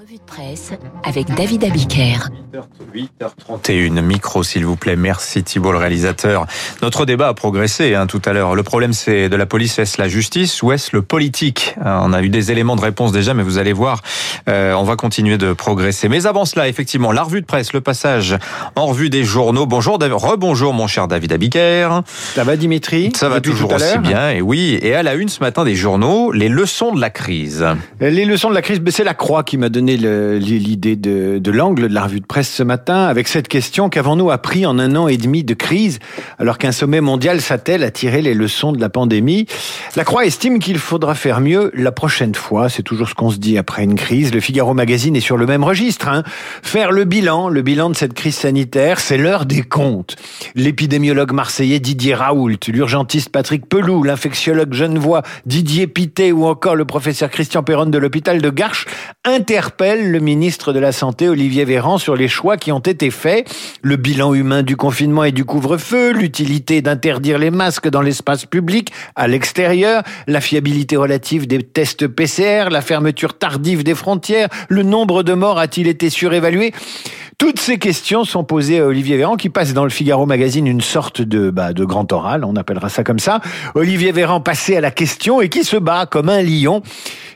Revue de presse avec David Abiker. 8h31, micro s'il vous plaît. Merci Thibault le réalisateur. Notre débat a progressé hein, tout à l'heure. Le problème c'est de la police, est-ce la justice ou est-ce le politique? Euh, On a eu des éléments de réponse déjà, mais vous allez voir, euh, on va continuer de progresser. Mais avant cela, effectivement, la revue de presse, le passage en revue des journaux. Bonjour, David. rebonjour mon cher David Abiker. Ça va Dimitri? Ça va toujours tout aussi bien. Et oui, et à la une ce matin des journaux, les leçons de la crise. Les leçons de la crise, ben, c'est la Croix qui m'a donné le- l'idée de, de l'angle de la revue de presse ce matin avec cette question qu'avons-nous appris en un an et demi de crise alors qu'un sommet mondial s'attelle à tirer les leçons de la pandémie? La Croix estime qu'il faudra faire mieux la prochaine fois. C'est toujours ce qu'on se dit après une crise. Le Figaro Magazine est sur le même registre. hein. Faire le bilan, le bilan de cette crise sanitaire, c'est l'heure des comptes. L'épidémiologue marseillais Didier Raoult, l'urgentiste Patrick Peloux, l'infectiologue genevois Didier Pité ou encore le professeur Christian Perron de l'hôpital de Garches interpellent le ministre de la Santé Olivier Véran sur les choix qui ont été faits, le bilan humain du confinement et du couvre-feu, l'utilité d'interdire les masques dans l'espace public, à l'extérieur, la fiabilité relative des tests PCR, la fermeture tardive des frontières, le nombre de morts a-t-il été surévalué? Toutes ces questions sont posées à Olivier Véran, qui passe dans le Figaro Magazine une sorte de, bah, de grand oral, on appellera ça comme ça. Olivier Véran passé à la question et qui se bat comme un lion.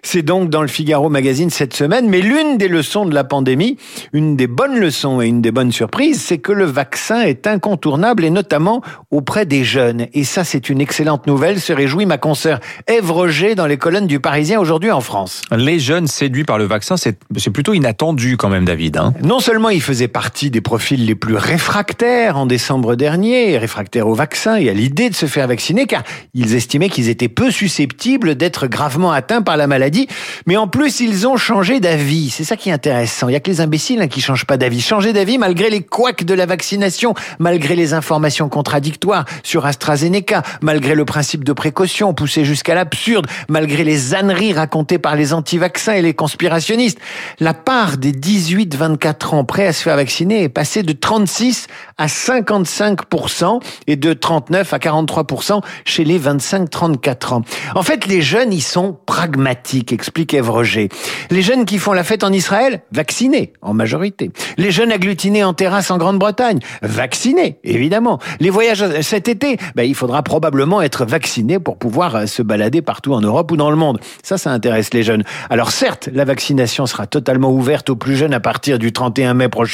C'est donc dans le Figaro Magazine cette semaine. Mais l'une des leçons de la pandémie, une des bonnes leçons et une des bonnes surprises, c'est que le vaccin est incontournable et notamment auprès des jeunes. Et ça, c'est une excellente nouvelle, se réjouit ma consoeur Ève Roger dans les colonnes du Parisien aujourd'hui en France. Les jeunes séduits par le vaccin, c'est plutôt inattendu quand même, David. Hein. Non seulement il faisait partie des profils les plus réfractaires en décembre dernier, réfractaires au vaccin et à l'idée de se faire vacciner, car ils estimaient qu'ils étaient peu susceptibles d'être gravement atteints par la maladie, mais en plus ils ont changé d'avis. C'est ça qui est intéressant. Il y a que les imbéciles hein, qui changent pas d'avis. Changer d'avis malgré les couacs de la vaccination, malgré les informations contradictoires sur AstraZeneca, malgré le principe de précaution poussé jusqu'à l'absurde, malgré les âneries racontées par les anti-vaccins et les conspirationnistes. La part des 18-24 ans prêts à se faire est passée de 36 à 55% et de 39 à 43% chez les 25-34 ans. En fait, les jeunes, ils sont pragmatiques, explique Ève Roger. Les jeunes qui font la fête en Israël, vaccinés, en majorité. Les jeunes agglutinés en terrasse en Grande-Bretagne, vaccinés, évidemment. Les voyages cet été, ben, il faudra probablement être vacciné pour pouvoir euh, se balader partout en Europe ou dans le monde. Ça, ça intéresse les jeunes. Alors certes, la vaccination sera totalement ouverte aux plus jeunes à partir du 31 mai prochain,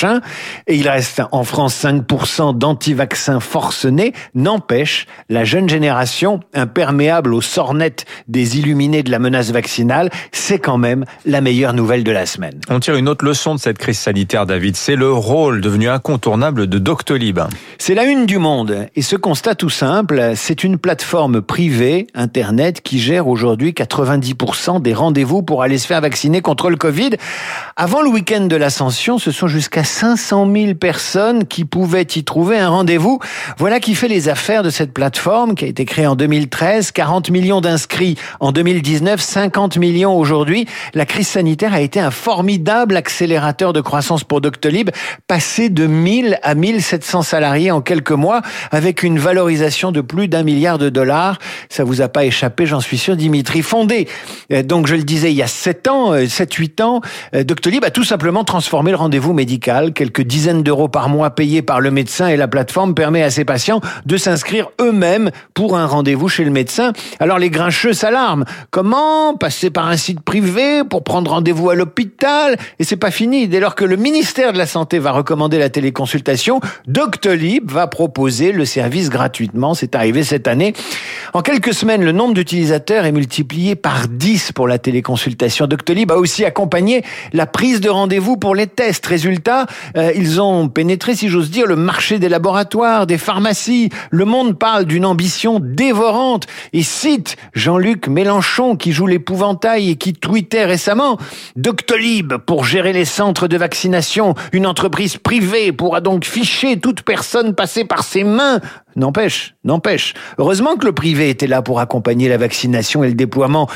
et il reste en France 5% d'anti-vaccins forcenés. N'empêche, la jeune génération, imperméable aux sornettes des illuminés de la menace vaccinale, c'est quand même la meilleure nouvelle de la semaine. On tire une autre leçon de cette crise sanitaire, David. C'est le rôle devenu incontournable de Doctolib. C'est la une du monde. Et ce constat tout simple, c'est une plateforme privée, Internet, qui gère aujourd'hui 90% des rendez-vous pour aller se faire vacciner contre le Covid. Avant le week-end de l'ascension, ce sont jusqu'à 500 000 personnes qui pouvaient y trouver un rendez-vous. Voilà qui fait les affaires de cette plateforme qui a été créée en 2013. 40 millions d'inscrits en 2019, 50 millions aujourd'hui. La crise sanitaire a été un formidable accélérateur de croissance pour Doctolib, passé de 1000 à 1700 salariés en quelques mois, avec une valorisation de plus d'un milliard de dollars. Ça vous a pas échappé, j'en suis sûr, Dimitri. Fondé, euh, donc je le disais, il y a 7 ans, 7-8 ans, euh, Doctolib a tout simplement transformé le rendez-vous médical. Quelques dizaines d'euros par mois payés par le médecin et la plateforme permet à ses patients de s'inscrire eux-mêmes pour un rendez-vous chez le médecin. Alors les grincheux s'alarment. Comment passer par un site privé pour prendre rendez-vous à l'hôpital? Et c'est pas fini. Dès lors que le ministère de la Santé va recommander la téléconsultation, Doctolib va proposer le service gratuitement. C'est arrivé cette année. En quelques semaines, le nombre d'utilisateurs est multiplié par 10 pour la téléconsultation. Doctolib a aussi accompagné la prise de rendez-vous pour les tests. Résultat, euh, ils ont pénétré, si j'ose dire, le marché des laboratoires, des pharmacies. Le monde parle d'une ambition dévorante et cite Jean-Luc Mélenchon qui joue l'épouvantail et qui tweetait récemment Doctolib pour gérer les centres de vaccination. Une entreprise privée pourra donc ficher toute personne passée par ses mains. N'empêche, n'empêche. Heureusement que le privé était là pour accompagner la vaccination et le déploiement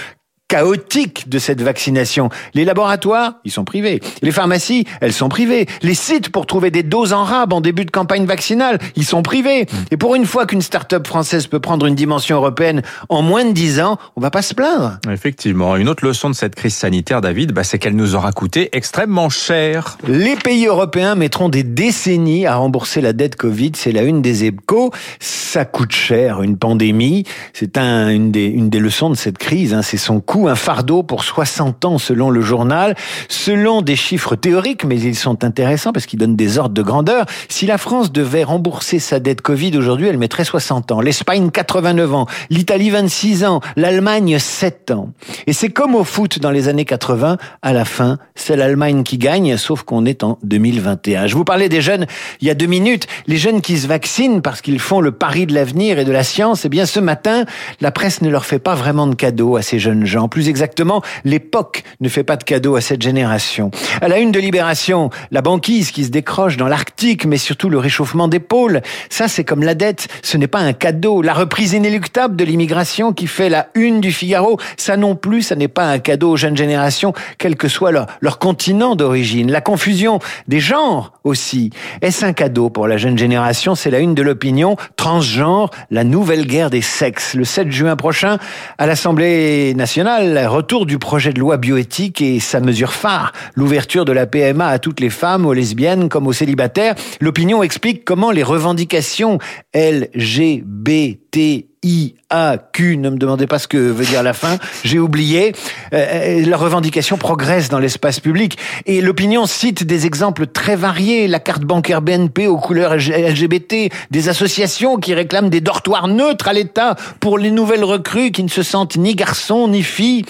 chaotique de cette vaccination. Les laboratoires, ils sont privés. Les pharmacies, elles sont privées. Les sites pour trouver des doses en rab en début de campagne vaccinale, ils sont privés. Hmm. Et pour une fois qu'une start-up française peut prendre une dimension européenne en moins de 10 ans, on va pas se plaindre. Effectivement. Une autre leçon de cette crise sanitaire, David, bah, c'est qu'elle nous aura coûté extrêmement cher. Les pays européens mettront des décennies à rembourser la dette Covid. C'est la une des EBCO. Ça coûte cher, une pandémie. C'est un, une, des, une des leçons de cette crise. Hein. C'est son coût un fardeau pour 60 ans selon le journal. Selon des chiffres théoriques, mais ils sont intéressants parce qu'ils donnent des ordres de grandeur, si la France devait rembourser sa dette Covid aujourd'hui, elle mettrait 60 ans. L'Espagne 89 ans, l'Italie 26 ans, l'Allemagne 7 ans. Et c'est comme au foot dans les années 80, à la fin, c'est l'Allemagne qui gagne, sauf qu'on est en 2021. Je vous parlais des jeunes il y a deux minutes, les jeunes qui se vaccinent parce qu'ils font le pari de l'avenir et de la science. Eh bien, ce matin, la presse ne leur fait pas vraiment de cadeaux à ces jeunes gens. Plus exactement, l'époque ne fait pas de cadeau à cette génération. À la une de Libération, la banquise qui se décroche dans l'Arctique, mais surtout le réchauffement des pôles. Ça, c'est comme la dette. Ce n'est pas un cadeau. La reprise inéluctable de l'immigration qui fait la une du Figaro. Ça non plus, ça n'est pas un cadeau aux jeunes générations, quel que soit leur continent d'origine. La confusion des genres aussi. Est-ce un cadeau pour la jeune génération? C'est la une de l'opinion. Transgenre, la nouvelle guerre des sexes. Le 7 juin prochain, à l'Assemblée nationale, retour du projet de loi bioéthique et sa mesure phare, l'ouverture de la PMA à toutes les femmes, aux lesbiennes comme aux célibataires. L'opinion explique comment les revendications LGBT IAQ, ne me demandez pas ce que veut dire la fin, j'ai oublié. Euh, la revendication progresse dans l'espace public et l'opinion cite des exemples très variés, la carte bancaire BNP aux couleurs LGBT, des associations qui réclament des dortoirs neutres à l'État pour les nouvelles recrues qui ne se sentent ni garçons ni filles.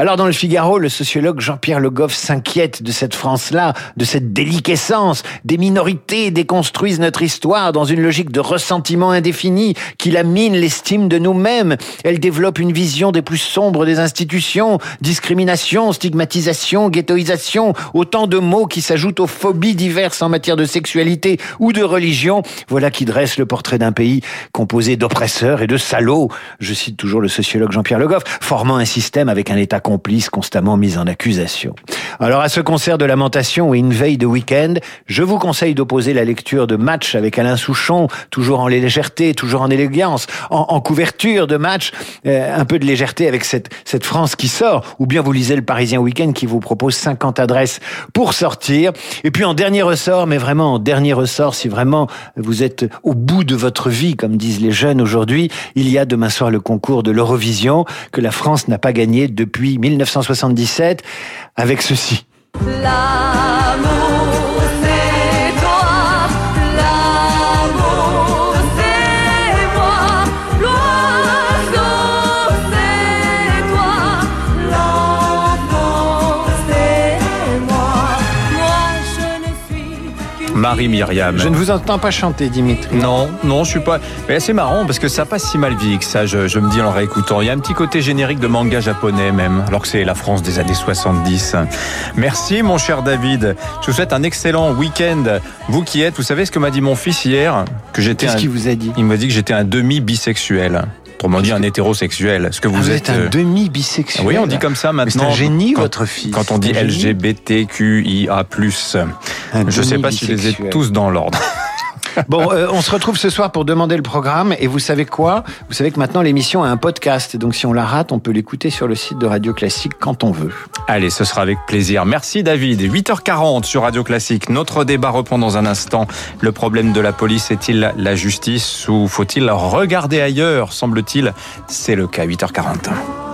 Alors dans le Figaro, le sociologue Jean-Pierre Le Goff s'inquiète de cette France-là, de cette déliquescence. Des minorités déconstruisent notre histoire dans une logique de ressentiment indéfini qui lamine l'estime de nous-mêmes. Elle développe une vision des plus sombres des institutions. Discrimination, stigmatisation, ghettoisation, autant de mots qui s'ajoutent aux phobies diverses en matière de sexualité ou de religion. Voilà qui dresse le portrait d'un pays composé d'oppresseurs et de salauds. Je cite toujours le sociologue Jean-Pierre Le Goff, formant un système avec un État complices constamment mis en accusation. Alors à ce concert de lamentation et une veille de week-end, je vous conseille d'opposer la lecture de Match avec Alain Souchon, toujours en légèreté, toujours en élégance, en, couverture de Match, euh, un peu de légèreté avec cette, cette France qui sort, ou bien vous lisez le Parisien Week-end qui vous propose 50 adresses pour sortir. Et puis en dernier ressort, mais vraiment en dernier ressort, si vraiment vous êtes au bout de votre vie, comme disent les jeunes aujourd'hui, il y a demain soir le concours de l'Eurovision que la France n'a pas gagné depuis 1977 avec ceci. Marie-Myriam. Je ne vous entends pas chanter, Dimitri. Non, non, je suis pas. Mais c'est marrant parce que ça passe si mal vie que ça, je, me dis en réécoutant. Il y a un petit côté générique de manga japonais même, alors que c'est la France des années 70. Merci, mon cher David. Je vous souhaite un excellent week-end. Vous qui êtes, vous savez ce que m'a dit mon fils hier? Que j'étais. Qu'est-ce qu'il vous a dit? Il m'a dit que j'étais un demi-bisexuel. Autrement dit, un hétérosexuel. Ce que vous, ah, êtes, un euh, demi-bisexuel. Oui, on dit comme ça maintenant. C'est un génie, votre fils. Quand on dit LGBTQIA+. Je sais pas si je les ai tous dans l'ordre. Bon, euh, on se retrouve ce soir pour demander le programme. Et vous savez quoi? Vous savez que maintenant l'émission a un podcast. Donc si on la rate, on peut l'écouter sur le site de Radio Classique quand on veut. Allez, ce sera avec plaisir. Merci David. 8h40 sur Radio Classique. Notre débat reprend dans un instant. Le problème de la police est-il la justice ou faut-il regarder ailleurs? Semble-t-il, c'est le cas. 8h40.